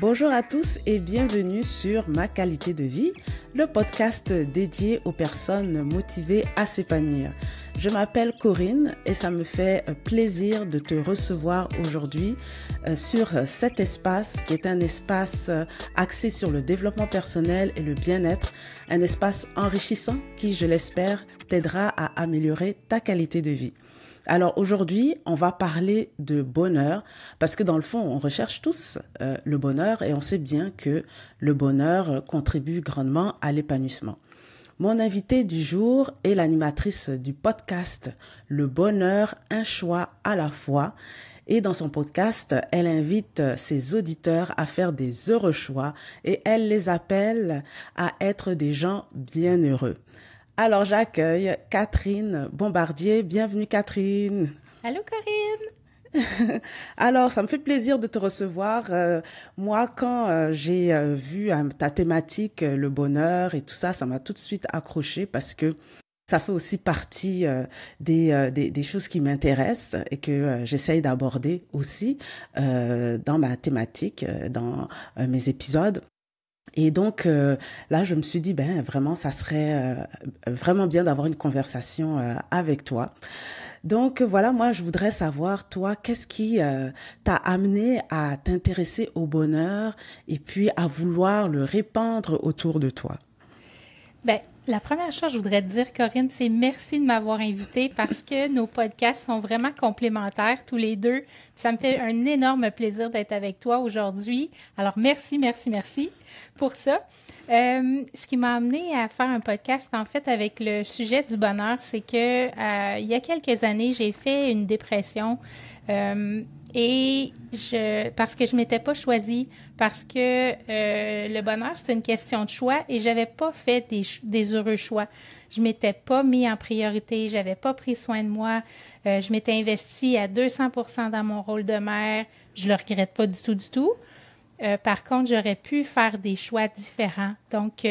Bonjour à tous et bienvenue sur Ma qualité de vie, le podcast dédié aux personnes motivées à s'épanouir. Je m'appelle Corinne et ça me fait plaisir de te recevoir aujourd'hui euh, sur cet espace qui est un espace euh, axé sur le développement personnel et le bien-être, un espace enrichissant qui, je l'espère, t'aidera à améliorer ta qualité de vie. Alors aujourd'hui, on va parler de bonheur parce que dans le fond, on recherche tous euh, le bonheur et on sait bien que le bonheur contribue grandement à l'épanouissement. Mon invité du jour est l'animatrice du podcast Le bonheur, un choix à la fois. Et dans son podcast, elle invite ses auditeurs à faire des heureux choix et elle les appelle à être des gens bien heureux. Alors j'accueille Catherine Bombardier. Bienvenue Catherine. Allô Corinne. Alors, ça me fait plaisir de te recevoir. Euh, moi, quand euh, j'ai euh, vu ta thématique, le bonheur et tout ça, ça m'a tout de suite accroché parce que ça fait aussi partie des, des, des, choses qui m'intéressent et que j'essaye d'aborder aussi dans ma thématique, dans mes épisodes. Et donc euh, là, je me suis dit, ben vraiment, ça serait euh, vraiment bien d'avoir une conversation euh, avec toi. Donc voilà, moi, je voudrais savoir, toi, qu'est-ce qui t'a amené à t'intéresser au bonheur et puis à vouloir le répandre autour de toi? Ben, la première chose que je voudrais te dire, Corinne, c'est merci de m'avoir invitée parce que nos podcasts sont vraiment complémentaires tous les deux. Ça me fait un énorme plaisir d'être avec toi aujourd'hui. Alors, merci, merci, merci pour ça. Euh, ce qui m'a amené à faire un podcast, en fait, avec le sujet du bonheur, c'est que euh, il y a quelques années, j'ai fait une dépression. Euh, et parce que je m'étais pas choisie, parce que euh, le bonheur, c'est une question de choix et j'avais pas fait des, heureux choix. Je m'étais pas mis en priorité, j'avais pas pris soin de moi, euh, je m'étais investie à 200% dans mon rôle de mère. Je le regrette pas du tout, du tout. Euh, par contre, j'aurais pu faire des choix différents. Donc,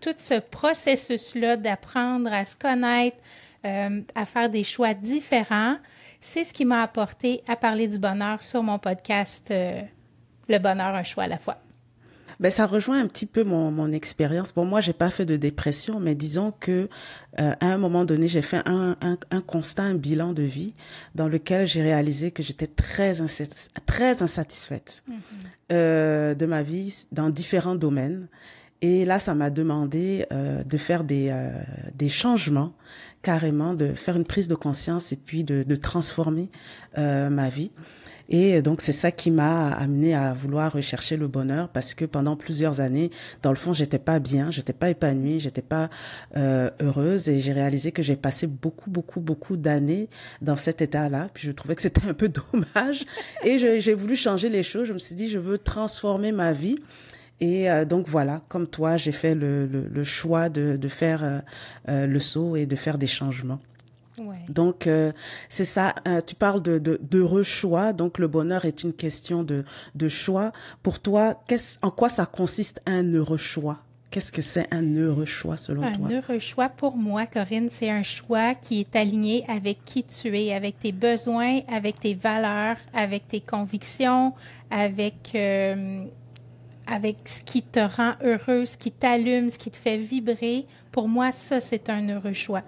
tout ce processus-là d'apprendre à se connaître, à faire des choix différents, c'est ce qui m'a apporté à parler du bonheur sur mon podcast euh, Le bonheur, un choix à la fois. Ben, ça rejoint un petit peu mon, mon expérience. Bon, moi, j'ai pas fait de dépression, mais disons que euh, à un moment donné, j'ai fait un, un, un, constat, un bilan de vie dans lequel j'ai réalisé que j'étais très, très insatisfaite mm-hmm. euh, de ma vie dans différents domaines. Et là, ça m'a demandé euh, de faire des, euh, des changements, carrément, de faire une prise de conscience et puis de, de transformer euh, ma vie. Et donc, c'est ça qui m'a amené à vouloir rechercher le bonheur parce que pendant plusieurs années, dans le fond, j'étais pas bien, j'étais pas épanouie, j'étais pas euh, heureuse et j'ai réalisé que j'ai passé beaucoup, beaucoup, beaucoup d'années dans cet état-là. Puis je trouvais que c'était un peu dommage et j'ai voulu changer les choses. Je me suis dit, je veux transformer ma vie et euh, donc voilà, comme toi, j'ai fait le, le, le, choix de, de faire euh, euh, le saut et de faire des changements. Ouais. Donc euh, c'est ça. tu parles de, de d'heureux choix. Donc le bonheur est une question de de choix. Pour toi, qu'est-ce en quoi ça consiste un heureux choix? Qu'est-ce que c'est un heureux choix selon un toi? Un heureux choix, pour moi, Corinne, c'est un choix qui est aligné avec qui tu es, avec tes besoins, avec tes valeurs, avec tes convictions, avec euh, avec ce qui te rend heureux, ce qui t'allume, ce qui te fait vibrer, pour moi, ça, c'est un heureux choix.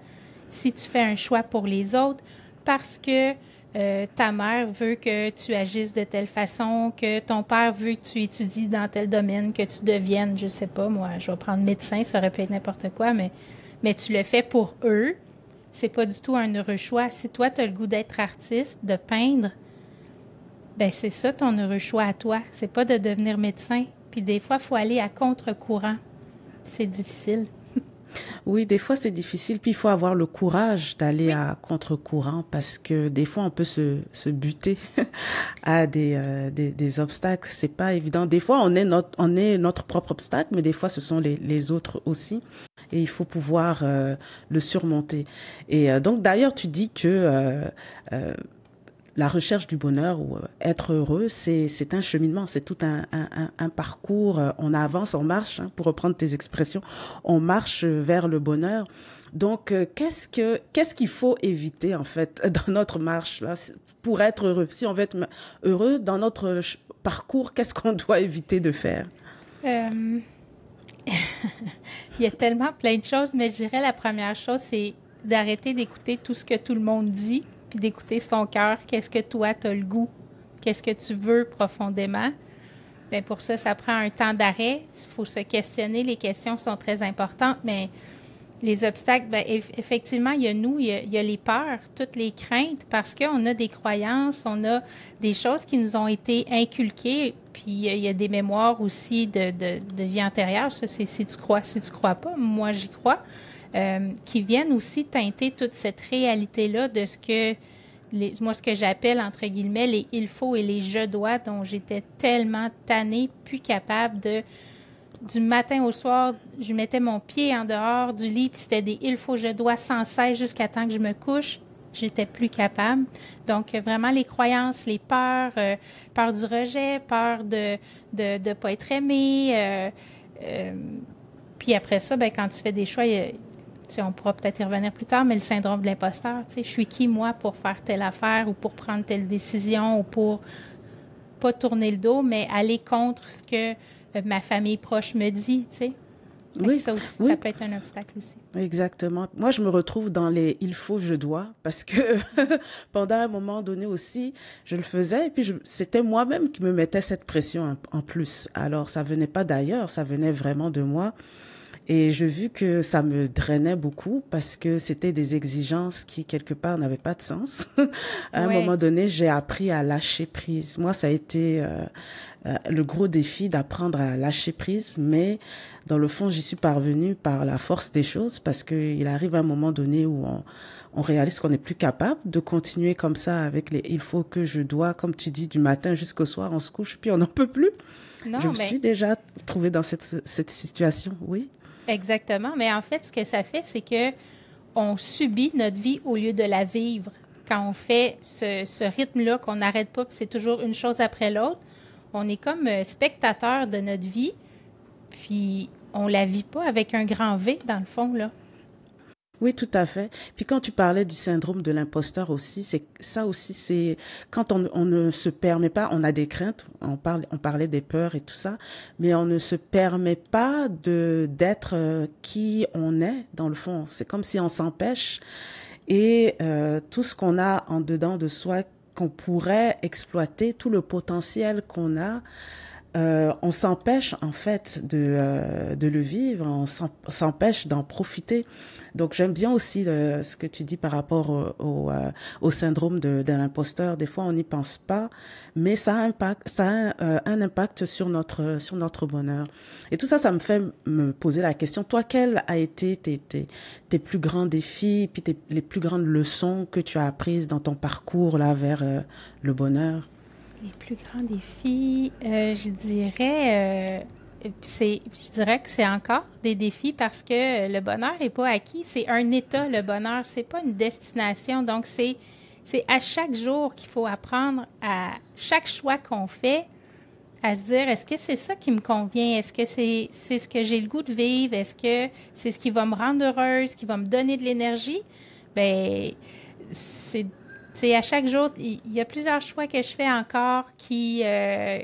Si tu fais un choix pour les autres parce que euh, ta mère veut que tu agisses de telle façon, que ton père veut que tu étudies dans tel domaine, que tu deviennes, je sais pas, moi, je vais prendre médecin, ça aurait pu être n'importe quoi, mais, tu le fais pour eux, c'est pas du tout un heureux choix. Si toi, tu as le goût d'être artiste, de peindre, ben c'est ça ton heureux choix à toi. C'est pas de devenir médecin. Puis des fois, il faut aller à contre-courant. C'est difficile. Oui, des fois c'est difficile, puis il faut avoir le courage d'aller oui. à contre-courant parce que des fois on peut se, se buter à des, euh, des, des, obstacles. C'est pas évident. Des fois on est notre, on est notre propre obstacle, mais des fois ce sont les, les autres aussi. Et il faut pouvoir euh, le surmonter. Et euh, donc d'ailleurs tu dis que euh, la recherche du bonheur ou être heureux, c'est un cheminement, c'est tout un, parcours. On avance, on marche, hein, pour reprendre tes expressions, on marche vers le bonheur. Donc, qu'est-ce que qu'est-ce qu'il faut éviter en fait dans notre marche là pour être heureux? Si on veut être heureux dans notre parcours, qu'est-ce qu'on doit éviter de faire? Euh... Il y a tellement plein de choses, mais je dirais la première chose, c'est d'arrêter d'écouter tout ce que tout le monde dit, puis d'écouter son cœur. Qu'est-ce que toi, tu as le goût? Qu'est-ce que tu veux profondément? Bien, pour ça, ça prend un temps d'arrêt. Il faut se questionner. Les questions sont très importantes, mais les obstacles, bien, effectivement, il y a nous, il y a, les peurs, toutes les craintes, parce qu'on a des croyances, on a des choses qui nous ont été inculquées, puis il y a des mémoires aussi de, de, vie antérieure. Ça, c'est si tu crois, si tu crois pas. Moi, j'y crois. Euh, qui viennent aussi teinter toute cette réalité-là de ce que, moi, ce que j'appelle, entre guillemets, les il faut et les je dois, dont j'étais tellement tannée, plus capable de du matin au soir, je mettais mon pied en dehors du lit, puis c'était des il faut, je dois sans cesse jusqu'à temps que je me couche. J'étais plus capable. Donc, vraiment, les croyances, les peurs, euh, peur du rejet, peur de ne de, de pas être aimé. Euh, puis après ça, ben, quand tu fais des choix, on pourra peut-être y revenir plus tard, mais le syndrome de l'imposteur, je suis qui, moi, pour faire telle affaire ou pour prendre telle décision ou pour pas tourner le dos, mais aller contre ce que euh, ma famille proche me dit, tu sais. Oui, ça aussi, ça peut être un obstacle aussi. Exactement. Moi, je me retrouve dans les il faut, je dois, parce que pendant un moment donné aussi, je le faisais, et puis c'était moi-même qui me mettais cette pression en, plus. Alors, ça venait pas d'ailleurs, ça venait vraiment de moi. Et je vu que ça me drainait beaucoup parce que c'était des exigences qui, quelque part, n'avaient pas de sens. à un moment donné, j'ai appris à lâcher prise. Moi, ça a été euh, euh, le gros défi d'apprendre à lâcher prise, mais dans le fond, j'y suis parvenue par la force des choses parce qu'il arrive un moment donné où on, on réalise qu'on n'est plus capable de continuer comme ça avec les il faut que je dois, comme tu dis, du matin jusqu'au soir, on se couche, puis on n'en peut plus. Non, je me suis déjà trouvée dans cette, cette situation, oui. Exactement. Mais en fait, ce que ça fait, c'est que on subit notre vie au lieu de la vivre. Quand on fait ce, rythme-là, qu'on n'arrête pas, puis c'est toujours une chose après l'autre, on est comme euh, spectateur de notre vie, puis on la vit pas avec un grand V, dans le fond, là. Oui, tout à fait. Puis quand tu parlais du syndrome de l'imposteur aussi, c'est ça aussi, c'est quand on, ne se permet pas, on a des craintes, on parle, on parlait des peurs et tout ça, mais on ne se permet pas de d'être euh, qui on est dans le fond. C'est comme si on s'empêche et euh, tout ce qu'on a en dedans de soi qu'on pourrait exploiter, tout le potentiel qu'on a, euh, on s'empêche en fait de, euh, de le vivre, on s'empêche d'en profiter. Donc j'aime bien aussi ce que tu dis par rapport au, euh, au, syndrome de, de l'imposteur. Des fois on n'y pense pas, mais ça a, impact, ça a un, impact sur notre, sur notre bonheur. Et tout ça, ça me fait me poser la question, toi, quels a été tes, tes, tes plus grands défis, puis tes, les plus grandes leçons que tu as apprises dans ton parcours là vers le bonheur? Les plus grands défis, euh, je dirais, euh, c'est, je dirais que c'est encore des défis parce que le bonheur n'est pas acquis, c'est un état. Le bonheur, c'est pas une destination. Donc c'est, c'est à chaque jour qu'il faut apprendre à chaque choix qu'on fait à se dire est-ce que c'est ça qui me convient? Est-ce que c'est, c'est ce que j'ai le goût de vivre? Est-ce que c'est ce qui va me rendre heureuse, qui va me donner de l'énergie? Ben c'est sais, à chaque jour, il y, a plusieurs choix que je fais encore qui euh,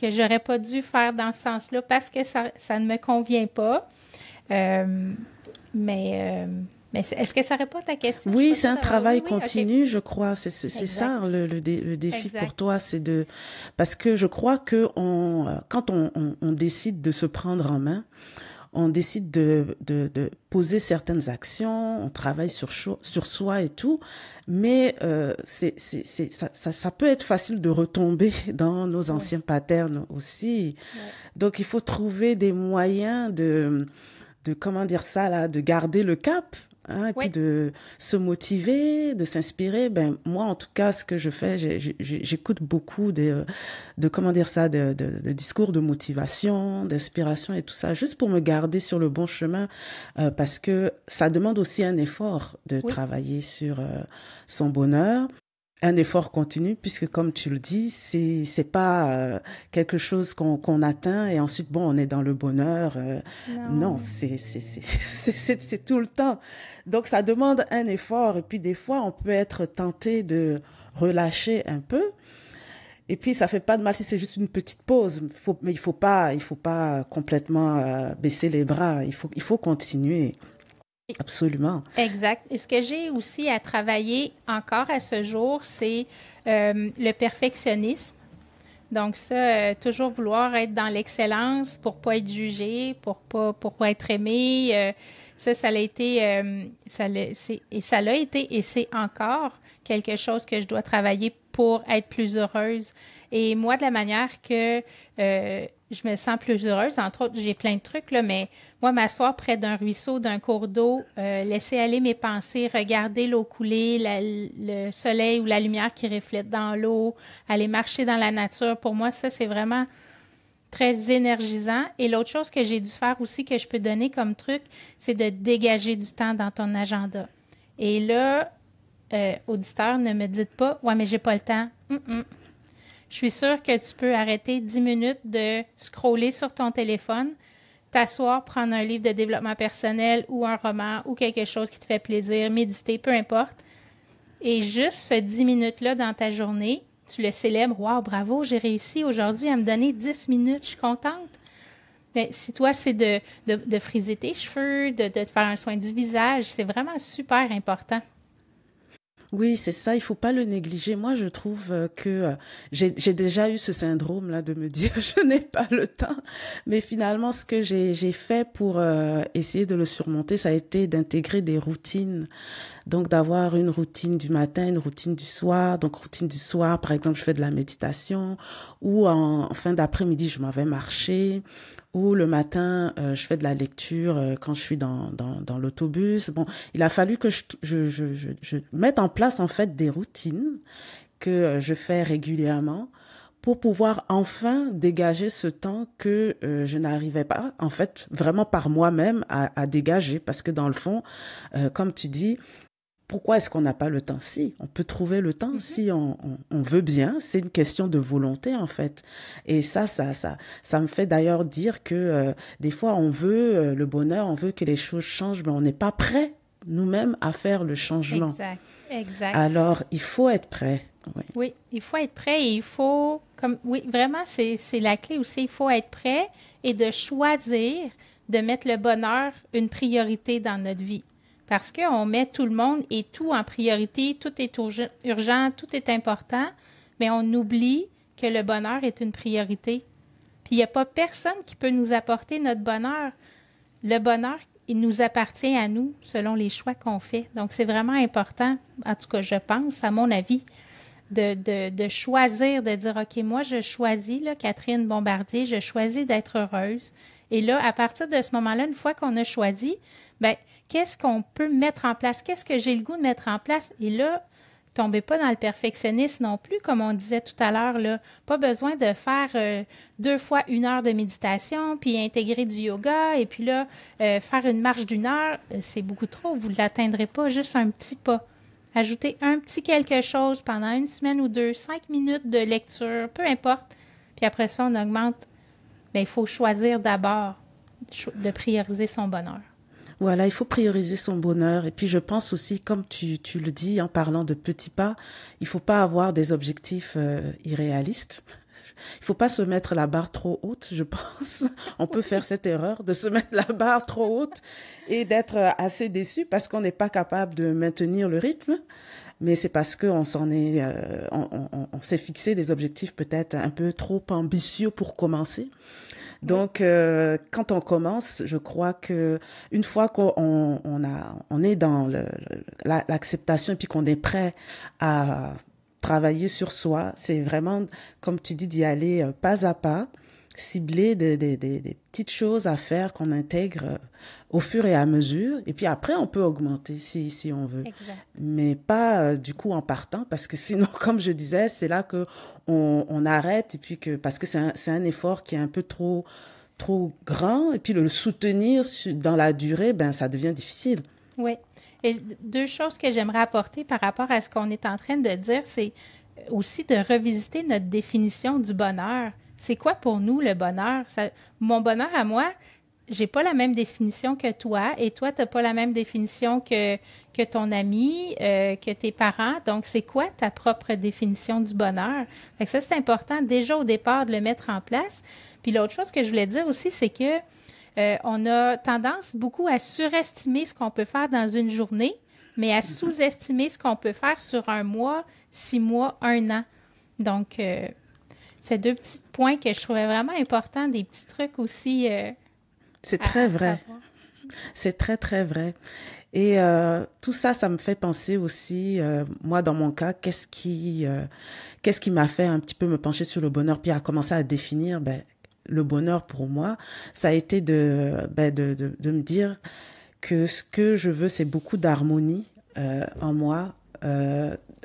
que j'aurais pas dû faire dans ce sens-là parce que ça, ça, ne me convient pas. Euh, mais, euh, mais est-ce que ça répond à ta question? Oui, c'est un travail continu, je crois. C'est ça le, le, défi pour toi, c'est de parce que je crois que on, quand on, on, on décide de se prendre en main, on décide de, de, de, poser certaines actions, on travaille sur, sur soi et tout, mais euh, c'est, c'est, ça, ça, ça, peut être facile de retomber dans nos anciens patterns aussi. Donc il faut trouver des moyens de, de comment dire ça là, de garder le cap Hein, et puis de se motiver, de s'inspirer. Ben moi, en tout cas, ce que je fais, j'écoute beaucoup de, de comment dire ça, de, de, discours de motivation, d'inspiration et tout ça, juste pour me garder sur le bon chemin, euh, parce que ça demande aussi un effort de travailler sur euh, son bonheur. Un effort continu puisque comme tu le dis c'est c'est pas euh, quelque chose qu'on qu'on atteint et ensuite bon on est dans le bonheur euh, non, c'est c'est c'est c'est tout le temps. Donc ça demande un effort et puis des fois on peut être tenté de relâcher un peu. Et puis ça fait pas de mal si c'est juste une petite pause. Faut mais il faut pas il faut pas complètement euh, baisser les bras. Il faut il faut continuer Absolument. Exact. Et ce que j'ai aussi à travailler encore à ce jour, c'est euh, le perfectionnisme. Donc ça, euh, toujours vouloir être dans l'excellence pour pas être jugé, pour pas pour pas être aimé. Euh, ça, ça l'a été, ça et ça l'a été et c'est encore quelque chose que je dois travailler pour être plus heureuse. Et moi, de la manière que je me sens plus heureuse, entre autres, j'ai plein de trucs, là, mais moi, m'asseoir près d'un ruisseau, d'un cours d'eau, euh, laisser aller mes pensées, regarder l'eau couler, le soleil ou la lumière qui reflète dans l'eau, aller marcher dans la nature, pour moi, ça, c'est vraiment très énergisant. Et l'autre chose que j'ai dû faire aussi, que je peux donner comme truc, c'est de dégager du temps dans ton agenda. Et là, euh, auditeur, ne me dites pas, ouais, mais j'ai pas le temps. Je suis sûre que tu peux arrêter 10 minutes de scroller sur ton téléphone, t'asseoir, prendre un livre de développement personnel ou un roman ou quelque chose qui te fait plaisir, méditer, peu importe. Et juste ce 10 minutes-là dans ta journée, tu le célèbres. Waouh, bravo, j'ai réussi aujourd'hui à me donner 10 minutes, je suis contente. Mais si toi, c'est de, de, friser tes cheveux, de, de te faire un soin du visage, c'est vraiment super important. Oui, c'est ça, il faut pas le négliger. Moi, je trouve euh, que euh, j'ai déjà eu ce syndrome là de me dire je n'ai pas le temps, mais finalement ce que j'ai fait pour euh, essayer de le surmonter, ça a été d'intégrer des routines. Donc d'avoir une routine du matin, une routine du soir. Donc routine du soir, par exemple, je fais de la méditation ou en, en fin d'après-midi, je m'en vais marcher ou le matin, euh, je fais de la lecture euh, quand je suis dans, dans, dans l'autobus. Bon, il a fallu que je, je, je, je, mette en place en fait des routines que euh, je fais régulièrement pour pouvoir enfin dégager ce temps que je n'arrivais pas, en fait, vraiment par moi-même à, à, dégager. Parce que dans le fond, comme tu dis, pourquoi est-ce qu'on n'a pas le temps? Si, on peut trouver le temps mm-hmm. si on, on, veut bien. C'est une question de volonté en fait. Et ça, ça, ça, ça me fait d'ailleurs dire que euh, des fois on veut euh, le bonheur, on veut que les choses changent, mais on n'est pas prêt nous-mêmes à faire le changement. Exact, exact. Alors il faut être prêt. Oui. oui, il faut être prêt et il faut, comme, oui, vraiment, c'est la clé aussi. Il faut être prêt et de choisir de mettre le bonheur une priorité dans notre vie parce qu'on met tout le monde et tout en priorité, tout est urgent, tout est important, mais on oublie que le bonheur est une priorité. Puis il n'y a pas personne qui peut nous apporter notre bonheur. Le bonheur, il nous appartient à nous selon les choix qu'on fait. Donc c'est vraiment important, en tout cas je pense, à mon avis, de, choisir, de dire, OK, moi, je choisis, Catherine Bombardier, je choisis d'être heureuse. Et là, à partir de ce moment-là, une fois qu'on a choisi, ben qu'est-ce qu'on peut mettre en place? Qu'est-ce que j'ai le goût de mettre en place? Et là, tombez pas dans le perfectionnisme non plus, comme on disait tout à l'heure. Pas besoin de faire euh, deux fois une heure de méditation, puis intégrer du yoga, et puis là, euh, faire une marche d'une heure, euh, c'est beaucoup trop. Vous ne l'atteindrez pas, juste un petit pas. Ajoutez un petit quelque chose pendant une semaine ou deux, cinq minutes de lecture, peu importe. Puis après ça, on augmente. Ben, il faut choisir d'abord de prioriser son bonheur. Voilà, il faut prioriser son bonheur. Et puis je pense aussi, comme tu, tu le dis en parlant de petits pas, il faut pas avoir des objectifs euh, irréalistes. Il faut pas se mettre la barre trop haute, je pense. On peut faire cette erreur de se mettre la barre trop haute et d'être assez déçu parce qu'on n'est pas capable de maintenir le rythme. Mais c'est parce qu'on s'en est, euh, on, on, on s'est fixé des objectifs peut-être un peu trop ambitieux pour commencer. Donc, euh, quand on commence, je crois que une fois qu'on on a, on est dans l'acceptation et puis qu'on est prêt à travailler sur soi, c'est vraiment, comme tu dis, d'y aller euh, pas à pas cibler des, des, des, des, petites choses à faire qu'on intègre euh, au fur et à mesure. Et puis après, on peut augmenter si, si on veut. Exact. Mais pas euh, du coup en partant, parce que sinon, comme je disais, c'est là que on, on, arrête. Et puis que, parce que c'est un, un effort qui est un peu trop, trop grand. Et puis le soutenir dans la durée, ben, ça devient difficile. Oui. Et deux choses que j'aimerais apporter par rapport à ce qu'on est en train de dire, c'est aussi de revisiter notre définition du bonheur. C'est quoi pour nous le bonheur? mon bonheur à moi, j'ai pas la même définition que toi et toi, tu n'as pas la même définition que, que ton ami, euh, que tes parents. Donc, c'est quoi ta propre définition du bonheur? Fait que ça, c'est important déjà au départ de le mettre en place. Puis l'autre chose que je voulais dire aussi, c'est que euh, on a tendance beaucoup à surestimer ce qu'on peut faire dans une journée, mais à sous-estimer ce qu'on peut faire sur un mois, six mois, un an. Donc, euh, c'est deux petits points que je trouvais vraiment importants, des petits trucs aussi. Euh, c'est très vrai. C'est très, très vrai. Et euh, tout ça, ça me fait penser aussi, euh, moi dans mon cas, qu'est-ce qui, qu'est-ce qui m'a fait un petit peu me pencher sur le bonheur, puis à commencer à définir ben, le bonheur pour moi, ça a été de, ben, de, de, de me dire que ce que je veux, c'est beaucoup d'harmonie en moi,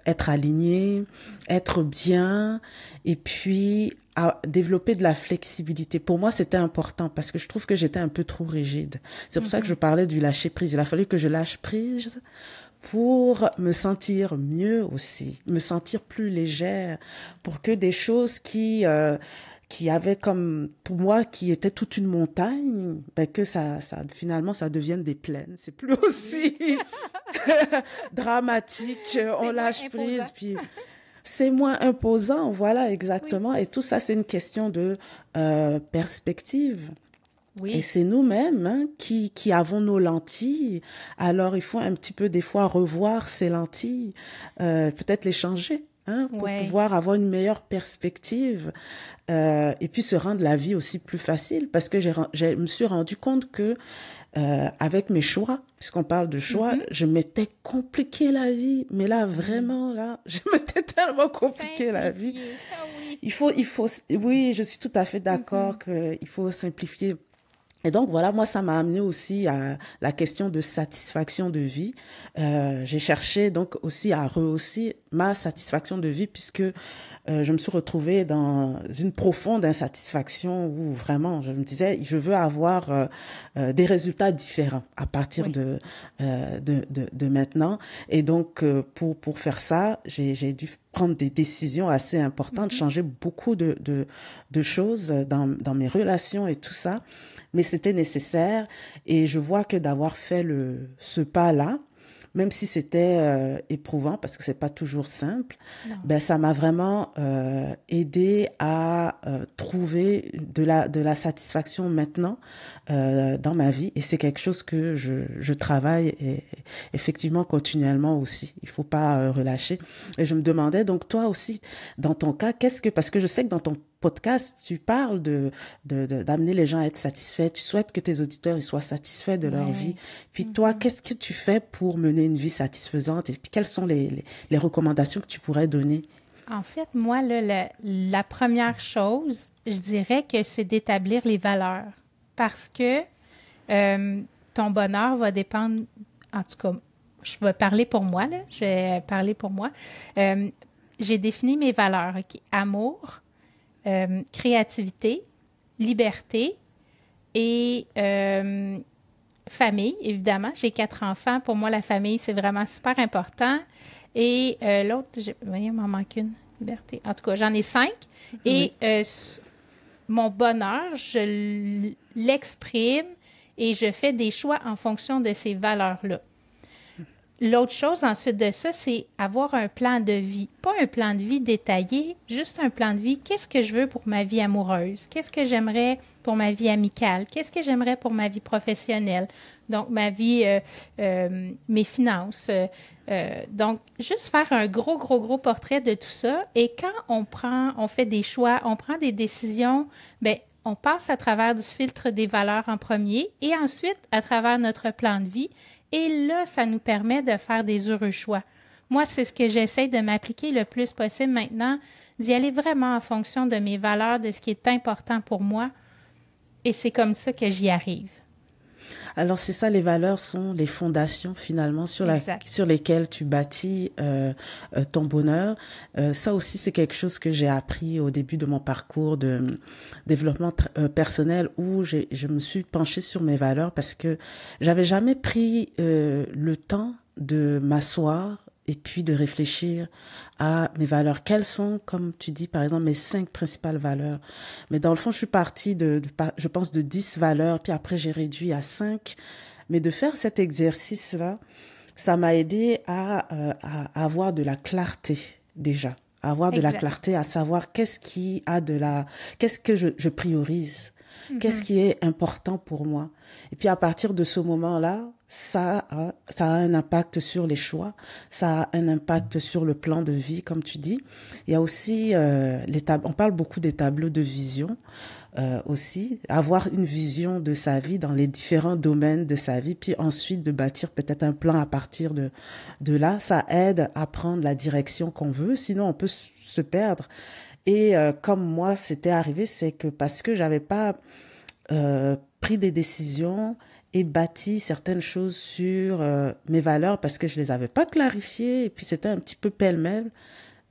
être aligné, être bien, et puis à développer de la flexibilité. Pour moi, c'était important parce que je trouve que j'étais un peu trop rigide. C'est pour ça que mhm. je parlais du lâcher prise. Il a fallu que je lâche prise pour me sentir mieux aussi, me sentir plus légère, pour que des choses qui euh, qui avaient comme pour moi qui étaient toute une montagne, ben que ça ça finalement ça devienne des plaines. C'est plus aussi dramatique. On lâche prise puis c'est moins imposant, voilà exactement. Et tout ça, c'est une question de euh, perspective. Oui. Et c'est nous-mêmes hein, qui, qui avons nos lentilles. Alors, il faut un petit peu des fois revoir ces lentilles, euh, peut-être les changer. Hein, pour pouvoir avoir une meilleure perspective euh, et puis se rendre la vie aussi plus facile parce que je me suis rendu compte que euh, avec mes choix, puisqu'on parle de choix, mm-hmm. je m'étais compliqué la vie. Mais là, vraiment, là, je m'étais tellement compliqué la vie. Ah il faut, il faut, oui, je suis tout à fait d'accord mm-hmm. qu'il faut simplifier et donc voilà, moi ça m'a amené aussi à la question de satisfaction de vie. Euh, j'ai cherché donc aussi à rehausser ma satisfaction de vie puisque euh, je me suis retrouvée dans une profonde insatisfaction où vraiment je me disais je veux avoir euh, des résultats différents à partir de, de, de, de maintenant. Et donc pour pour faire ça, j'ai j'ai dû prendre des décisions assez importantes, mm-hmm. changer beaucoup de, de, de choses dans, dans mes relations et tout ça mais c'était nécessaire et je vois que d'avoir fait le, ce pas-là, même si c'était euh, éprouvant parce que c'est pas toujours simple, ben ça m'a vraiment euh, aidé à euh, trouver de la de la satisfaction maintenant dans ma vie et c'est quelque chose que je je travaille et, effectivement continuellement aussi. Il faut pas relâcher. Et je me demandais donc toi aussi dans ton cas qu'est-ce que parce que je sais que dans ton podcast, tu parles de d'amener les gens à être satisfaits. Tu souhaites que tes auditeurs ils soient satisfaits de leur vie. Puis toi, mm-hmm. qu'est-ce que tu fais pour mener une vie satisfaisante? Et puis quelles sont les, les, les recommandations que tu pourrais donner? En fait, moi, là, la, la première chose, je dirais que c'est d'établir les valeurs. Parce que euh, ton bonheur va dépendre, en tout cas, je vais parler pour moi, là, je vais parler pour moi. Euh, j'ai défini mes valeurs. Amour, euh, créativité, liberté et euh, famille, évidemment. J'ai quatre enfants. Pour moi, la famille, c'est vraiment super important. Et euh, l'autre, vous voyez, il m'en manque une. Liberté. En tout cas, j'en ai cinq. Et mon bonheur, je l'exprime et je fais des choix en fonction de ces valeurs-là. L'autre chose ensuite de ça, c'est avoir un plan de vie. Pas un plan de vie détaillé, juste un plan de vie. Qu'est-ce que je veux pour ma vie amoureuse? Qu'est-ce que j'aimerais pour ma vie amicale? Qu'est-ce que j'aimerais pour ma vie professionnelle? Donc, ma vie, euh, euh, mes finances. Euh, donc, juste faire un gros, gros, gros portrait de tout ça. Et quand on prend, on fait des choix, on prend des décisions, ben on passe à travers du filtre des valeurs en premier et ensuite à travers notre plan de vie. Et là, ça nous permet de faire des heureux choix. Moi, c'est ce que j'essaie de m'appliquer le plus possible maintenant, d'y aller vraiment en fonction de mes valeurs, de ce qui est important pour moi. Et c'est comme ça que j'y arrive. Alors c'est ça, les valeurs sont les fondations finalement sur, la, sur lesquelles tu bâtis euh, euh, ton bonheur. Euh, ça aussi c'est quelque chose que j'ai appris au début de mon parcours de développement personnel où je me suis penchée sur mes valeurs parce que j'avais jamais pris le temps de m'asseoir et puis de réfléchir à mes valeurs. Quelles sont, comme tu dis, par exemple, mes cinq principales valeurs? Mais dans le fond, je suis partie de, je pense, de dix valeurs, puis après j'ai réduit à cinq. Mais de faire cet exercice-là, ça m'a aidé à, euh, à, avoir de la clarté déjà, à avoir de la clarté, à savoir qu'est-ce qui a de la, qu'est-ce que je, je priorise, qu'est-ce mhm. qui est important pour moi? Et puis à partir de ce moment-là, ça a, ça a un impact sur les choix, ça a un impact sur le plan de vie, comme tu dis. Il y a aussi euh, les on parle beaucoup des tableaux de vision euh, aussi, avoir une vision de sa vie dans les différents domaines de sa vie, puis ensuite de bâtir peut-être un plan à partir de de là, ça aide à prendre la direction qu'on veut. Sinon, on peut se perdre. Et euh, comme moi, c'était arrivé, c'est que parce que j'avais pas euh, pris des décisions et bâti certaines choses sur euh, mes valeurs parce que je les avais pas clarifiées et puis c'était un petit peu pêle-mêle.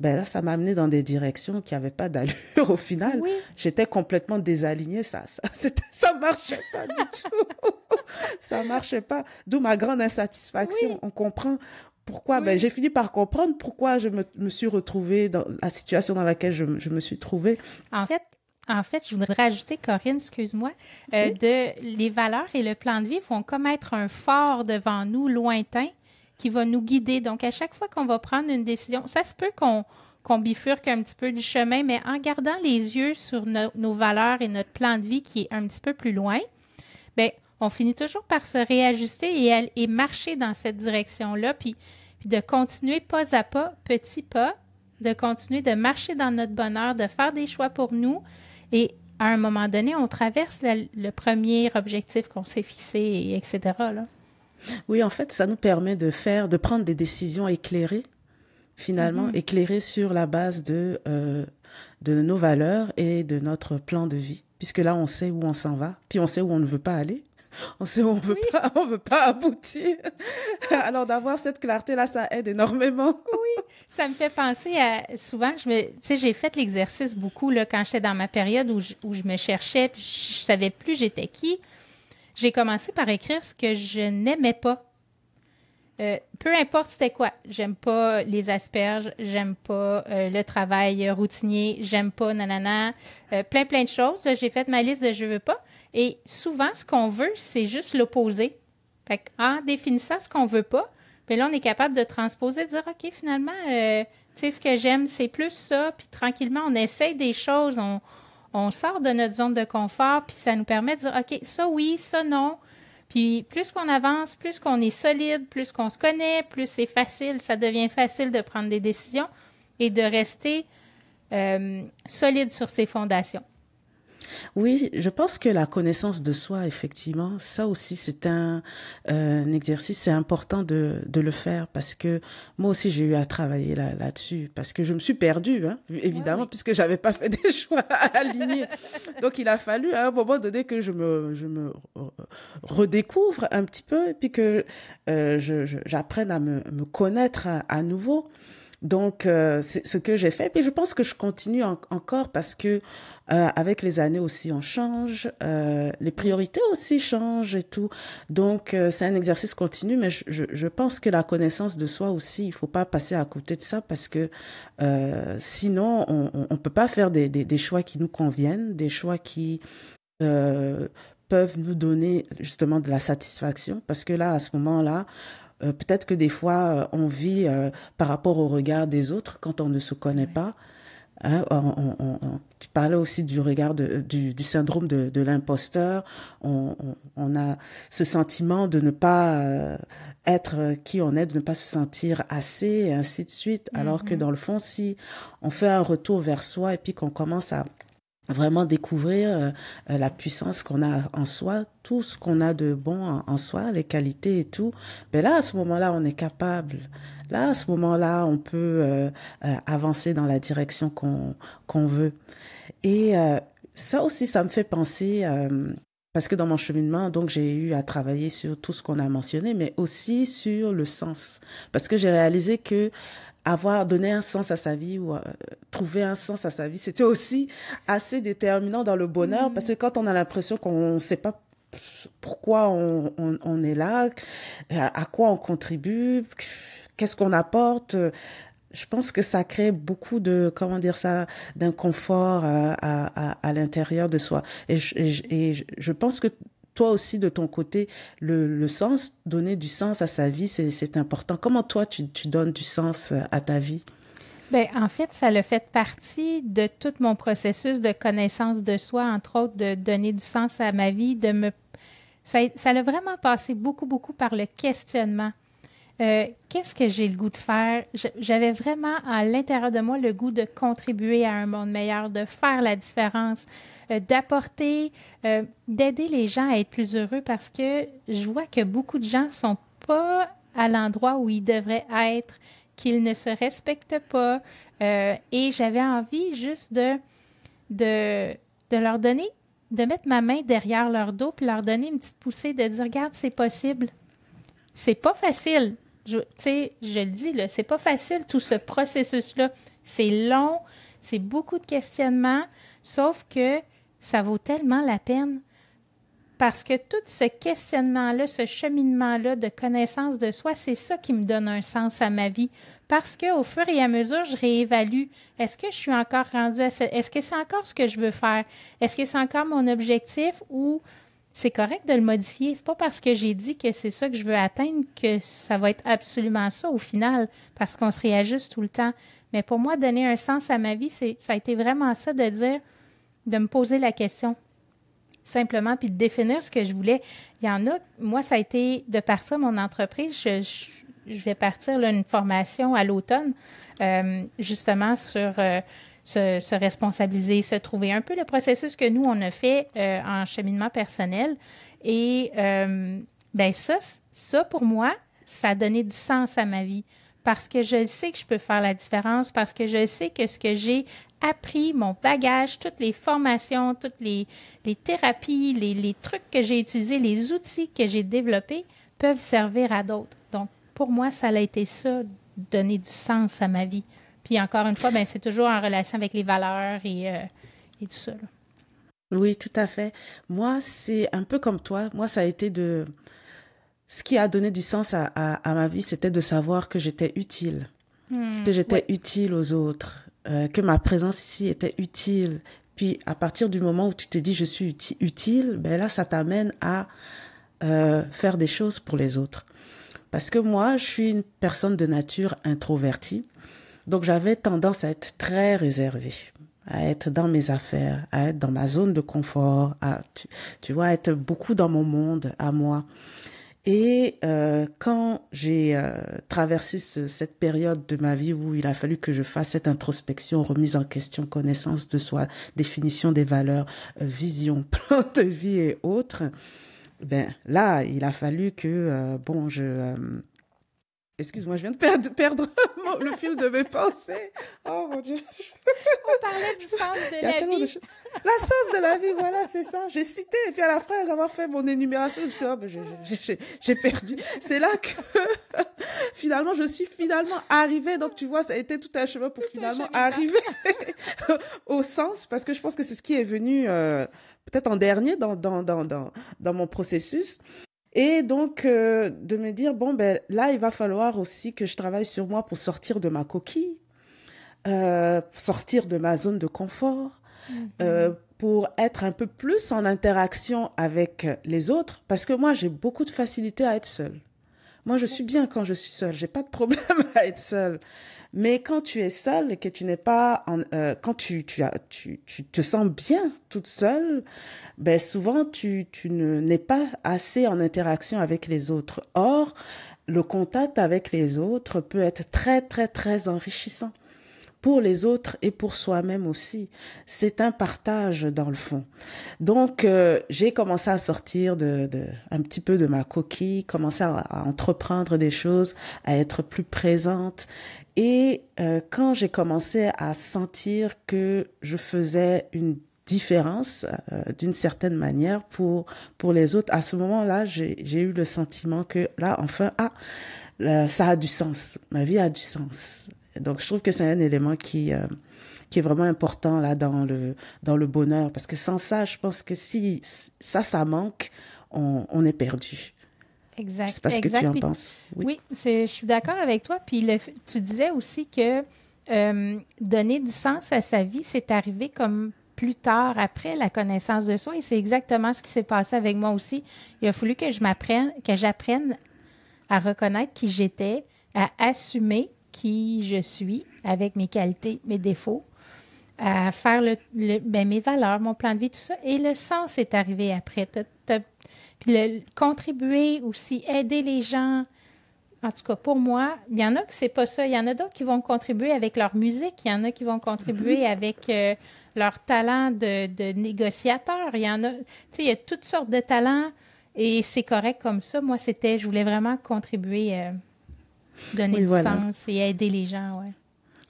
Ben là, ça m'a amené dans des directions qui n'avaient pas d'allure au final. J'étais complètement désalignée, ça, ça, ça marchait pas du tout. ça marchait pas. D'où ma grande insatisfaction. On comprend pourquoi? Ben, j'ai fini par comprendre pourquoi je me, me, suis retrouvée dans la situation dans laquelle je, je me suis trouvée. En fait, en fait, je voudrais ajouter, Corinne, excuse-moi, euh, de les valeurs et le plan de vie vont comme être un phare devant nous, lointain, qui va nous guider. Donc, à chaque fois qu'on va prendre une décision, ça se peut qu'on qu'on bifurque un petit peu du chemin, mais en gardant les yeux sur nos valeurs et notre plan de vie qui est un petit peu plus loin, ben on finit toujours par se réajuster et, et marcher dans cette direction-là, puis, puis de continuer pas à pas, petit pas, de continuer de marcher dans notre bonheur, de faire des choix pour nous, et à un moment donné, on traverse le premier objectif qu'on s'est fixé, etc. Là. Oui, en fait, ça nous permet de faire, de prendre des décisions éclairées, finalement, mm-hmm. éclairées sur la base de, euh, de nos valeurs et de notre plan de vie. Puisque là, on sait où on s'en va, puis on sait où on ne veut pas aller on sait où on veut pas, on veut pas aboutir. Alors d'avoir cette clarté là, ça aide énormément. oui, ça me fait penser à souvent, je me, tu sais, j'ai fait l'exercice beaucoup là quand j'étais dans ma période où je, où je me cherchais, puis je savais plus j'étais qui. J'ai commencé par écrire ce que je n'aimais pas. Euh, peu importe c'était quoi, j'aime pas les asperges, j'aime pas euh, le travail routinier, j'aime pas nanana, euh, plein plein de choses. J'ai fait ma liste de je veux pas. Et souvent, ce qu'on veut, c'est juste l'opposé. Fait en définissant ce qu'on veut pas, puis là, on est capable de transposer, de dire, OK, finalement, tu sais, ce que j'aime, c'est plus ça. Puis tranquillement, on essaye des choses, on, on sort de notre zone de confort, puis ça nous permet de dire, OK, ça oui, ça non. Puis plus qu'on avance, plus qu'on est solide, plus qu'on se connaît, plus c'est facile, ça devient facile de prendre des décisions et de rester euh, solide sur ses fondations. Oui, je pense que la connaissance de soi, effectivement, ça aussi c'est un, euh, un, exercice, c'est important de, de le faire parce que moi aussi j'ai eu à travailler là, là-dessus parce que je me suis perdue, hein, évidemment, puisque j'avais pas fait des choix alignés. Donc il a fallu à un moment donné que je me, je me redécouvre un petit peu et puis que euh, j'apprenne à me, me connaître à nouveau. Donc, euh, c'est ce que j'ai fait. Et je pense que je continue encore parce que euh, avec les années aussi, on change, euh, les priorités aussi changent et tout. Donc, c'est un exercice continu, mais je, je, pense que la connaissance de soi aussi, il faut pas passer à côté de ça parce que sinon, on, on peut pas faire des, des, des, choix qui nous conviennent, des choix qui peuvent nous donner justement de la satisfaction. Parce que là, à ce moment-là, euh, peut-être que des fois, euh, on vit euh, par rapport au regard des autres quand on ne se connaît pas. Hein, on, on, on, tu parlais aussi du regard de, du, du syndrome de, de l'imposteur. On, on, a ce sentiment de ne pas être qui on est, de ne pas se sentir assez, et ainsi de suite. Alors que mm-hmm. dans le fond, si on fait un retour vers soi et puis qu'on commence à vraiment découvrir euh, euh, la puissance qu'on a en soi, tout ce qu'on a de bon en, soi, les qualités et tout. Mais ben là, à ce moment-là, on est capable. Là, à ce moment-là, on peut euh, avancer dans la direction qu'on qu'on veut. Et ça aussi, ça me fait penser parce que dans mon cheminement, donc j'ai eu à travailler sur tout ce qu'on a mentionné, mais aussi sur le sens, parce que j'ai réalisé que avoir donné un sens à sa vie ou euh, trouver un sens à sa vie, c'était aussi assez déterminant dans le bonheur, parce que quand on a l'impression qu'on ne sait pas pourquoi on, on, on est là, à, à quoi on contribue, qu'est-ce qu'on apporte, je pense que ça crée beaucoup de, comment dire ça, d'inconfort à, à, à, l'intérieur de soi. Et je, et, je, je pense que toi aussi, de ton côté, le, le sens, donner du sens à sa vie, c'est important. Comment toi, tu, tu donnes du sens à ta vie? Bien, en fait, ça a fait partie de tout mon processus de connaissance de soi, entre autres, de donner du sens à ma vie, de me... Ça, ça a vraiment passé beaucoup, beaucoup par le questionnement. Euh, qu'est-ce que j'ai le goût de faire? J'avais vraiment à l'intérieur de moi le goût de contribuer à un monde meilleur, de faire la différence, euh, d'apporter, euh, d'aider les gens à être plus heureux parce que je vois que beaucoup de gens sont pas à l'endroit où ils devraient être, qu'ils ne se respectent pas. et j'avais envie juste de, de, de leur donner, de mettre ma main derrière leur dos puis leur donner une petite poussée, de dire, regarde, c'est possible. C'est pas facile je, je le dis, c'est pas facile tout ce processus-là. C'est long, c'est beaucoup de questionnements, sauf que ça vaut tellement la peine parce que tout ce questionnement-là, ce cheminement-là de connaissance de soi, c'est ça qui me donne un sens à ma vie. Parce qu'au fur et à mesure, je réévalue. Est-ce que je suis encore rendue à ce... Est-ce que c'est encore ce que je veux faire? Est-ce que c'est encore mon objectif ou c'est correct de le modifier. C'est pas parce que j'ai dit que c'est ça que je veux atteindre que ça va être absolument ça au final, parce qu'on se réajuste tout le temps. Mais pour moi, donner un sens à ma vie, c'est, ça a été vraiment ça de dire, de me poser la question simplement, puis de définir ce que je voulais. Il y en a, moi, ça a été de partir mon entreprise. Je, vais partir là, une formation à l'automne, euh, justement sur euh, se, responsabiliser, se trouver. Un peu le processus que nous, on a fait euh, en cheminement personnel. Et euh, ben ça, ça, pour moi, ça a donné du sens à ma vie parce que je sais que je peux faire la différence, parce que je sais que ce que j'ai appris, mon bagage, toutes les formations, toutes les, thérapies, les, les trucs que j'ai utilisés, les outils que j'ai développés peuvent servir à d'autres. Donc, pour moi, ça a été ça, donner du sens à ma vie. Puis encore une fois, ben, c'est toujours en relation avec les valeurs et, euh, et tout ça. Oui, tout à fait. Moi, c'est un peu comme toi. Moi, ça a été de... Ce qui a donné du sens à, à, ma vie, c'était de savoir que j'étais utile, hmm, que j'étais utile aux autres, euh, que ma présence ici était utile. Puis à partir du moment où tu te dis je suis utile, ben là, ça t'amène à euh, faire des choses pour les autres. Parce que moi, je suis une personne de nature introvertie. Donc j'avais tendance à être très réservée, à être dans mes affaires, à être dans ma zone de confort, à tu, tu vois, être beaucoup dans mon monde, à moi. Et euh, quand j'ai euh, traversé ce, cette période de ma vie où il a fallu que je fasse cette introspection, remise en question, connaissance de soi, définition des valeurs, euh, vision, plan de vie et autres, ben là, il a fallu que euh, bon, je euh, Excuse-moi, je viens de perdre, perdre le fil de mes pensées. Oh mon Dieu. On parlait du sens de la vie. De... La sens de la vie, voilà, c'est ça. J'ai cité, et puis à la fin avoir fait mon énumération, je me suis dit, oh, ben, j'ai perdu. C'est là que finalement, je suis finalement arrivée. Donc, tu vois, ça a été tout un chemin pour tout finalement arriver au sens, parce que je pense que c'est ce qui est venu euh, peut-être en dernier dans, dans, dans, dans, dans mon processus. Et donc, euh, de me dire, bon, ben là, il va falloir aussi que je travaille sur moi pour sortir de ma coquille, euh, sortir de ma zone de confort, mm-hmm. euh, pour être un peu plus en interaction avec les autres, parce que moi, j'ai beaucoup de facilité à être seule. Moi, je suis bien quand je suis seule. J'ai pas de problème à être seule. Mais quand tu es seule et que tu n'es pas en, euh, quand tu, tu, tu, tu te sens bien toute seule, ben souvent tu, tu n'es pas assez en interaction avec les autres. Or, le contact avec les autres peut être très, très, très enrichissant pour les autres et pour soi-même aussi. C'est un partage dans le fond. Donc euh, j'ai commencé à sortir de, de, un petit peu de ma coquille, commencer à, à entreprendre des choses, à être plus présente. Et euh, quand j'ai commencé à sentir que je faisais une différence euh, d'une certaine manière pour pour les autres. À ce moment-là, j'ai eu le sentiment que là, enfin, ah, ça a du sens. Ma vie a du sens. Donc, je trouve que c'est un élément qui euh, qui est vraiment important là dans le dans le bonheur parce que sans ça, je pense que si ça ça manque, on, on est perdu. Exact. Je sais pas ce que tu en penses. Oui, je suis d'accord avec toi. Puis le, tu disais aussi que euh, donner du sens à sa vie, c'est arrivé comme plus tard, après la connaissance de soi. Et c'est exactement ce qui s'est passé avec moi aussi. Il a fallu que je m'apprenne, que j'apprenne à reconnaître qui j'étais, à assumer qui je suis avec mes qualités, mes défauts, à faire le, ben, mes valeurs, mon plan de vie, tout ça. Et le sens est arrivé après. Le, contribuer aussi, aider les gens, en tout cas, pour moi, il y en a que c'est pas ça. Il y en a d'autres qui vont contribuer avec leur musique. Il y en a qui vont contribuer mm-hmm. avec euh, leur talent de, de, négociateur. Il y en a, tu sais, il y a toutes sortes de talents et c'est correct comme ça. Moi, c'était, je voulais vraiment contribuer, euh, donner du sens et aider les gens, ouais.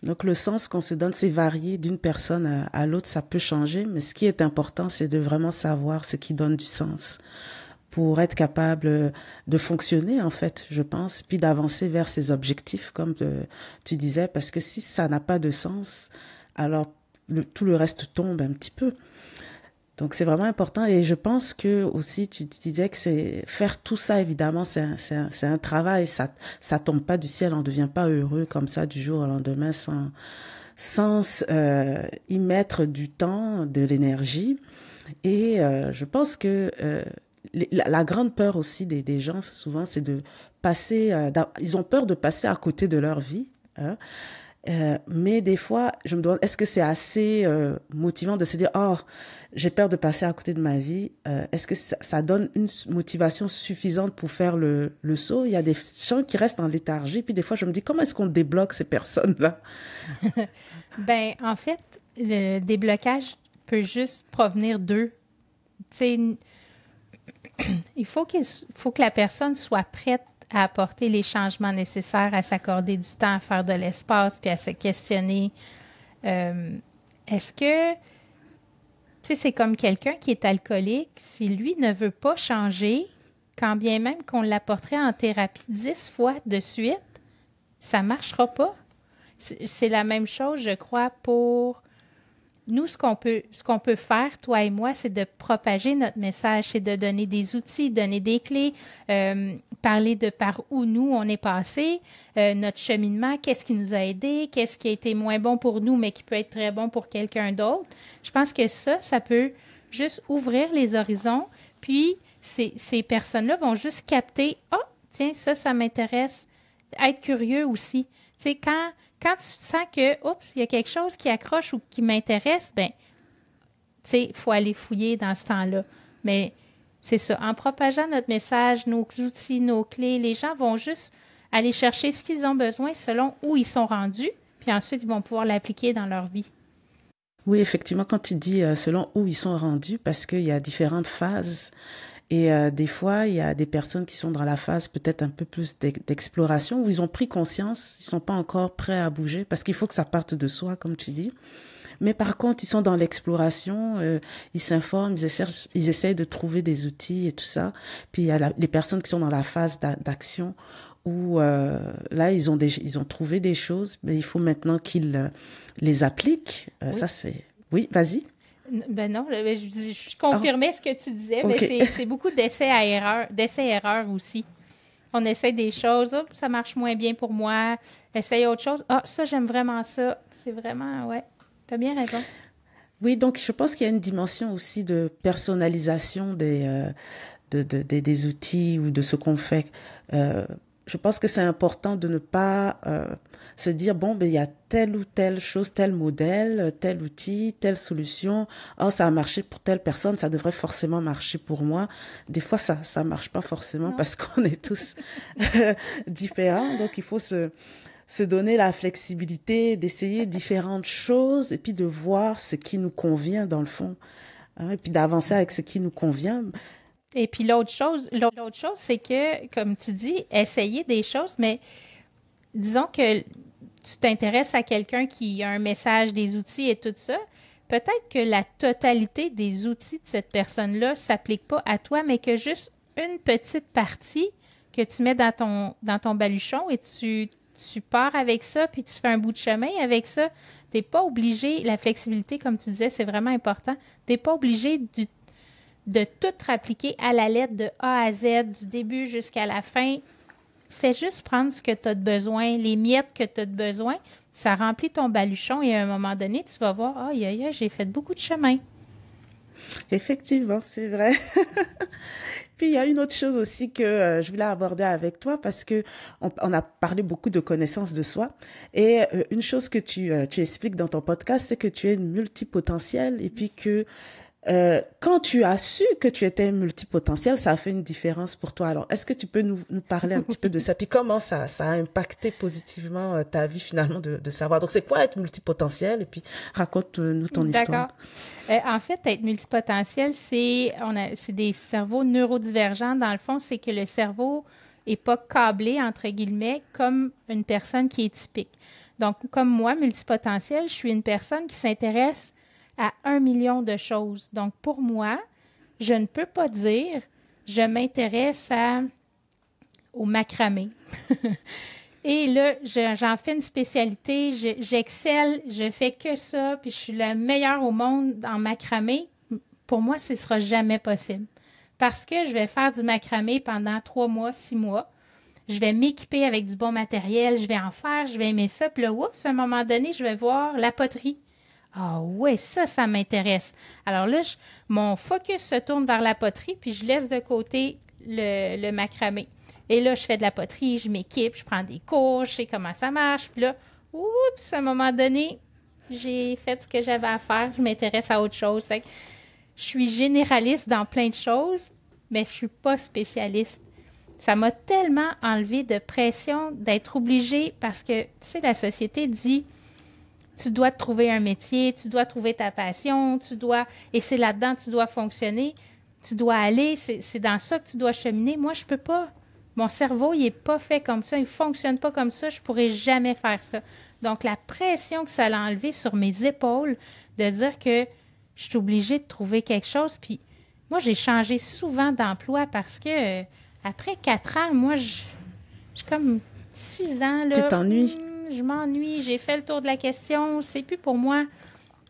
Donc le sens qu'on se donne, c'est varié d'une personne à, à l'autre, ça peut changer, mais ce qui est important, c'est de vraiment savoir ce qui donne du sens pour être capable de fonctionner en fait, je pense, puis d'avancer vers ses objectifs comme tu disais, parce que si ça n'a pas de sens, alors tout le reste tombe un petit peu. Donc c'est vraiment important et je pense que aussi tu disais que c'est faire tout ça évidemment c'est un, un, travail ça ça tombe pas du ciel on devient pas heureux comme ça du jour au lendemain sans sans euh, y mettre du temps de l'énergie et euh, je pense que euh, la, grande peur aussi des, gens, souvent, c'est de passer, euh, ils ont peur de passer à côté de leur vie. Hein. Euh, mais des fois, je me demande, est-ce que c'est assez euh, motivant de se dire, oh, j'ai peur de passer à côté de ma vie. Est-ce que ça, ça, donne une motivation suffisante pour faire le, le saut? Il y a des gens qui restent en léthargie, puis des fois, je me dis, comment est-ce qu'on débloque ces personnes-là? Ben, en fait, le déblocage peut juste provenir d'eux. Tu sais, il faut, que la personne soit prête à apporter les changements nécessaires, à s'accorder du temps, à faire de l'espace, puis à se questionner. Euh, est-ce que, tu sais, c'est comme quelqu'un qui est alcoolique, si lui ne veut pas changer, quand bien même qu'on l'apporterait en thérapie dix fois de suite, ça ne marchera pas. C'est la même chose, je crois, pour nous, ce qu'on peut, ce qu'on peut faire, toi et moi, c'est de propager notre message, c'est de donner des outils, donner des clés, euh, parler de par où nous on est passé, euh, notre cheminement, qu'est-ce qui nous a aidés, qu'est-ce qui a été moins bon pour nous, mais qui peut être très bon pour quelqu'un d'autre. Je pense que ça, ça peut juste ouvrir les horizons, puis ces, ces personnes-là vont juste capter, oh, tiens, ça, ça m'intéresse. Être curieux aussi. Tu sais, quand quand tu sens que, oups, il y a quelque chose qui accroche ou qui m'intéresse, ben, tu sais, il faut aller fouiller dans ce temps-là. Mais c'est ça. En propageant notre message, nos outils, nos clés, les gens vont juste aller chercher ce qu'ils ont besoin selon où ils sont rendus, puis ensuite, ils vont pouvoir l'appliquer dans leur vie. Oui, effectivement, quand tu dis euh, selon où ils sont rendus, parce qu'il y a différentes phases et euh, des fois, il y a des personnes qui sont dans la phase peut-être un peu plus d'exploration où ils ont pris conscience, ils sont pas encore prêts à bouger parce qu'il faut que ça parte de soi, comme tu dis. Mais par contre, ils sont dans l'exploration, euh, ils s'informent, ils essaient, ils essayent de trouver des outils et tout ça. Puis il y a les personnes qui sont dans la phase d'action où euh, là ils ont des, ils ont trouvé des choses, mais il faut maintenant qu'ils les appliquent. Ça c'est, oui, vas-y. Ben non, je, je confirmais ce que tu disais, mais c'est beaucoup d'essais à erreur, d'essais-erreurs aussi. On essaie des choses, ça marche moins bien pour moi, essaye autre chose. Ah, ça, j'aime vraiment ça. C'est vraiment, ouais, tu as bien raison. Oui, donc je pense qu'il y a une dimension aussi de personnalisation des, euh, de, de, des outils ou de ce qu'on fait. Euh, je pense que c'est important de ne pas euh, se dire bon ben il y a telle ou telle chose, tel modèle, tel outil, telle solution. Oh ça a marché pour telle personne, ça devrait forcément marcher pour moi. Des fois ça ça marche pas forcément parce qu'on est tous différents. Donc il faut se se donner la flexibilité d'essayer différentes choses et puis de voir ce qui nous convient dans le fond. Hein, et puis d'avancer avec ce qui nous convient. Et puis l'autre chose, l'autre chose, c'est que, comme tu dis, essayer des choses, mais disons que tu t'intéresses à quelqu'un qui a un message, des outils et tout ça, peut-être que la totalité des outils de cette personne-là ne s'applique pas à toi, mais que juste une petite partie que tu mets dans ton, dans ton baluchon et tu, tu pars avec ça, puis tu fais un bout de chemin avec ça. Tu n'es pas obligé, la flexibilité, comme tu disais, c'est vraiment important. Tu n'es pas obligé de tout appliquer à la lettre de A à Z, du début jusqu'à la fin. Fais juste prendre ce que tu as de besoin, les miettes que tu as de besoin. Ça remplit ton baluchon et à un moment donné, tu vas voir, ah, oh, j'ai fait beaucoup de chemin. Effectivement, c'est vrai. Puis il y a une autre chose aussi que euh, je voulais aborder avec toi parce que on, a parlé beaucoup de connaissances de soi et euh, une chose que tu, euh, tu expliques dans ton podcast, c'est que tu es multipotentiel et puis que euh, quand tu as su que tu étais multipotentiel, ça a fait une différence pour toi. Alors, est-ce que tu peux nous, parler un petit peu de ça? Puis comment ça, a impacté positivement euh, ta vie finalement de, de savoir? Donc, c'est quoi être multipotentiel? Et puis, raconte-nous ton histoire. D'accord. Euh, en fait, être multipotentiel, c'est, on a, c'est des cerveaux neurodivergents. Dans le fond, c'est que le cerveau est pas câblé, entre guillemets, comme une personne qui est typique. Donc, comme moi, multipotentiel, je suis une personne qui s'intéresse à un million de choses. Donc, pour moi, je ne peux pas dire je m'intéresse à, au macramé. Et là, j'en fais une spécialité, j'excelle, je, fais que ça, puis je suis la meilleure au monde en macramé. Pour moi, ce ne sera jamais possible. Parce que je vais faire du macramé pendant trois mois, six mois. Je vais m'équiper avec du bon matériel, je vais en faire, je vais aimer ça. Puis là, oups, à un moment donné, je vais voir la poterie. Ah oui, ça, ça m'intéresse. Alors là, mon focus se tourne vers la poterie, puis je laisse de côté le, macramé. Et là, je fais de la poterie, je m'équipe, je prends des cours, je sais comment ça marche. Puis là, oups, à un moment donné, j'ai fait ce que j'avais à faire, je m'intéresse à autre chose. Je suis généraliste dans plein de choses, mais je suis pas spécialiste. Ça m'a tellement enlevé de pression d'être obligée parce que, tu sais, la société dit tu dois trouver un métier, tu dois trouver ta passion, tu dois, et c'est là-dedans que tu dois fonctionner, tu dois aller, c'est dans ça que tu dois cheminer. Moi, je peux pas. Mon cerveau, il est pas fait comme ça, il fonctionne pas comme ça, je pourrais jamais faire ça. Donc, la pression que ça a enlevé sur mes épaules de dire que je suis obligée de trouver quelque chose. Puis, moi, j'ai changé souvent d'emploi parce que euh, après quatre ans, moi, je, j'ai comme six ans. Là, tu t'ennuies? Je m'ennuie, j'ai fait le tour de la question, c'est plus pour moi.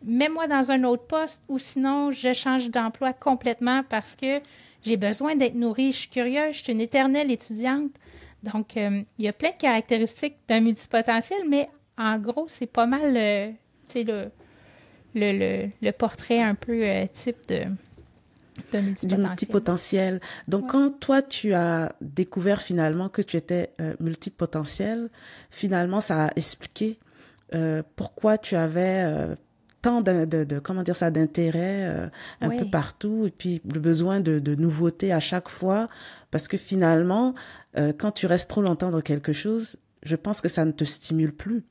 Mets-moi dans un autre poste ou sinon je change d'emploi complètement parce que j'ai besoin d'être nourrie. Je suis curieuse, je suis une éternelle étudiante. Donc, euh, il y a plein de caractéristiques d'un multipotentiel, mais en gros, c'est pas mal le, le, portrait un peu euh, type de, du multipotentiel. Donc, quand toi, tu as découvert finalement que tu étais euh, multipotentiel, finalement, ça a expliqué euh, pourquoi tu avais euh, tant de, de, comment dire ça, d'intérêt euh, un peu partout, et puis le besoin de, de nouveautés à chaque fois, parce que finalement, quand tu restes trop longtemps dans quelque chose, je pense que ça ne te stimule plus.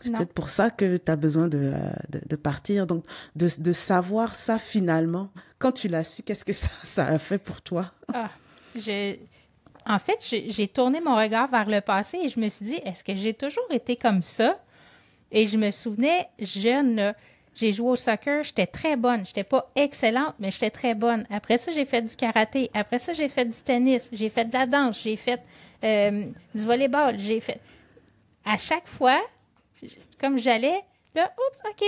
C'est peut-être pour ça que tu as besoin de, de, de, partir. Donc, de, de savoir ça finalement, quand tu l'as su, qu'est-ce que ça, ça, a fait pour toi? Ah, En fait, j'ai tourné mon regard vers le passé et je me suis dit, est-ce que j'ai toujours été comme ça? Et je me souvenais, jeune, j'ai joué au soccer, j'étais très bonne. J'étais pas excellente, mais j'étais très bonne. Après ça, j'ai fait du karaté. Après ça, j'ai fait du tennis. J'ai fait de la danse. J'ai fait euh, du volleyball. J'ai fait. À chaque fois, comme j'allais, là, oups, OK,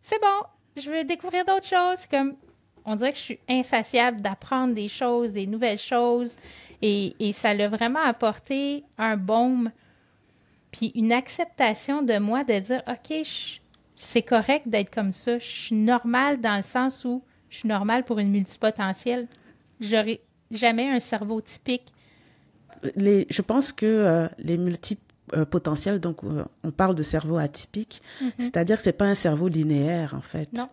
c'est bon, je veux découvrir d'autres choses. Comme, on dirait que je suis insatiable d'apprendre des choses, des nouvelles choses. Et, et ça l'a vraiment apporté un baume, puis une acceptation de moi de dire, OK, c'est correct d'être comme ça. Je suis normale dans le sens où je suis normale pour une multipotentielle. J'aurais jamais un cerveau typique. Les, je pense que euh, les multiples euh, potentiel. Donc, euh, on parle de cerveau atypique, mm -hmm. c'est-à-dire que c'est pas un cerveau linéaire en fait. Non.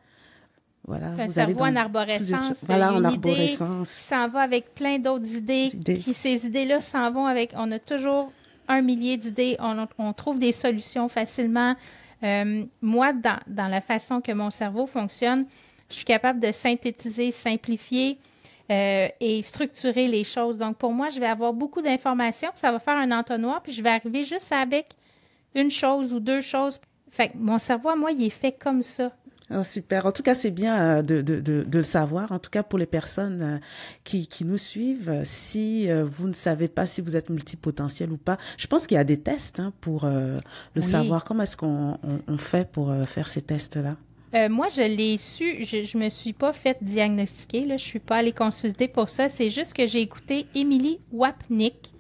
Voilà. Un cerveau en arborescence. Voilà, en arborescence. s'en va avec plein d'autres idées. idées. Puis ces idées-là s'en vont avec. On a toujours un millier d'idées. On, on, trouve des solutions facilement. Euh, moi, dans, dans la façon que mon cerveau fonctionne, je suis capable de synthétiser, simplifier euh, et structurer les choses. Donc, pour moi, je vais avoir beaucoup d'informations, ça va faire un entonnoir, puis je vais arriver juste avec une chose ou deux choses. Fait que mon cerveau, moi, il est fait comme ça. Oh, super. En tout cas, c'est bien euh, de, de, de, de, le savoir. En tout cas, pour les personnes euh, qui, qui nous suivent, si vous ne savez pas si vous êtes multipotentiel ou pas, je pense qu'il y a des tests hein, pour le oui. savoir. Comment est-ce qu'on on, on fait pour faire ces tests-là? Euh, moi, je l'ai su, je, je me suis pas fait diagnostiquer, là, je suis pas allée consulter pour ça. C'est juste que j'ai écouté Emily Wapnick,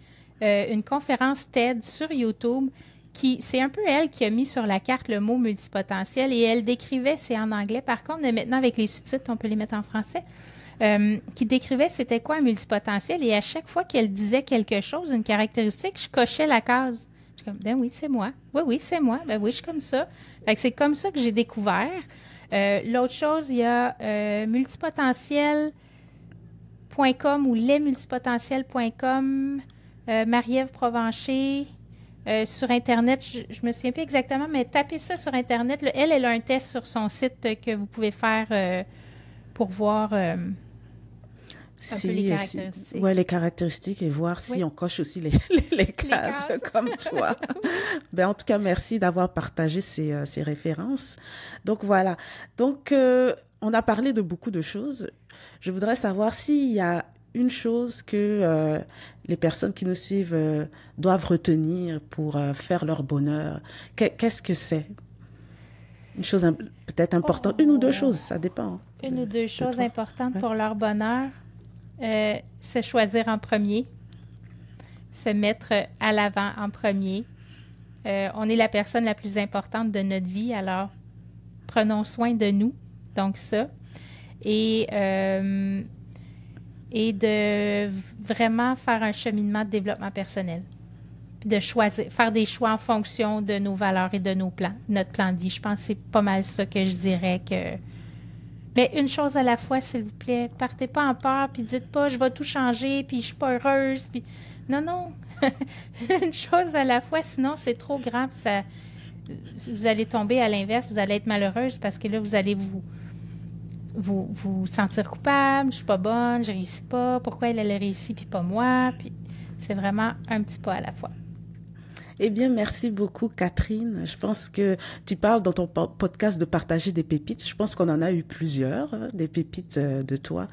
euh, une conférence TED sur YouTube qui, c'est un peu elle qui a mis sur la carte le mot multipotentiel et elle décrivait, c'est en anglais par contre, mais maintenant avec les sous-titres, on peut les mettre en français, euh, qui décrivait c'était quoi un multipotentiel et à chaque fois qu'elle disait quelque chose, une caractéristique, je cochais la case. Je suis comme, ben oui, c'est moi. Oui, oui, c'est moi. Ben oui, je suis comme ça. C'est comme ça que j'ai découvert. Euh, L'autre chose, il y a euh, multipotentiel.com ou lesmultipotentiels.com, euh, Marie-Ève Provencher. Euh, sur Internet, je, je me souviens plus exactement, mais tapez ça sur Internet. Elle, elle a un test sur son site que vous pouvez faire pour voir un si, peu les caractéristiques. Si, ouais, les caractéristiques et voir si on coche aussi les, les, les cases, cases. comme toi. ben, en tout cas, merci d'avoir partagé ces, euh, ces références. Donc voilà. Donc, euh, on a parlé de beaucoup de choses. Je voudrais savoir s'il y a une chose que euh, les personnes qui nous suivent euh, doivent retenir pour euh, faire leur bonheur. Qu'est-ce que c'est? Une chose peut-être importante, Oh. une ou deux choses, ça dépend. Une de- ou deux de choses importantes pour leur bonheur, euh, se choisir en premier, se mettre à l'avant en premier. Euh, on est la personne la plus importante de notre vie, alors prenons soin de nous. Donc ça. Et, euh, et de vraiment faire un cheminement de développement personnel. De choisir, faire des choix en fonction de nos valeurs et de nos plans, notre plan de vie. Je pense que c'est pas mal ça que je dirais que mais une chose à la fois, s'il vous plaît. Partez pas en peur, puis dites pas, je vais tout changer, puis je suis pas heureuse. Puis... Non, non. une chose à la fois, sinon c'est trop puis Ça... Vous allez tomber à l'inverse, vous allez être malheureuse parce que là, vous allez vous vous, sentir coupable, je suis pas bonne, je réussis pas, pourquoi elle, elle a réussi puis pas moi. Puis c'est vraiment un petit pas à la fois. Eh bien, merci beaucoup, Catherine. Je pense que tu parles dans ton po- podcast de partager des pépites. Je pense qu'on en a eu plusieurs, euh, des pépites euh, de toi.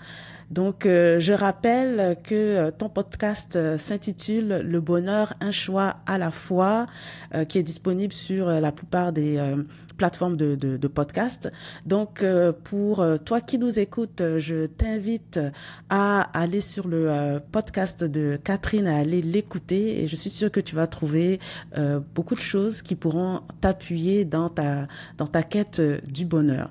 Donc, euh, je rappelle que ton podcast s'intitule Le bonheur, un choix à la fois, qui est disponible sur la plupart des plateformes de, podcast. Donc, euh, pour euh, toi qui nous écoutes, euh, je t'invite à aller sur le podcast de Catherine, à aller l'écouter et je suis sûre que tu vas trouver beaucoup de choses qui pourront t'appuyer dans ta, dans ta quête du bonheur.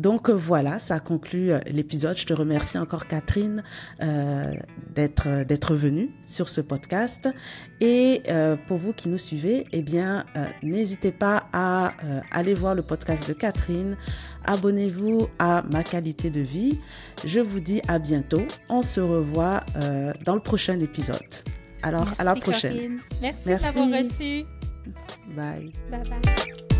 Donc euh, voilà, ça conclut euh, l'épisode. Je te remercie encore Catherine euh, d'être d'être venue sur ce podcast. Et euh, pour vous qui nous suivez, eh bien euh, n'hésitez pas à aller voir le podcast de Catherine. Abonnez-vous à ma qualité de vie. Je vous dis à bientôt. On se revoit dans le prochain épisode. Alors à la prochaine. Merci, Merci. de m'avoir reçu. Bye. Bye bye.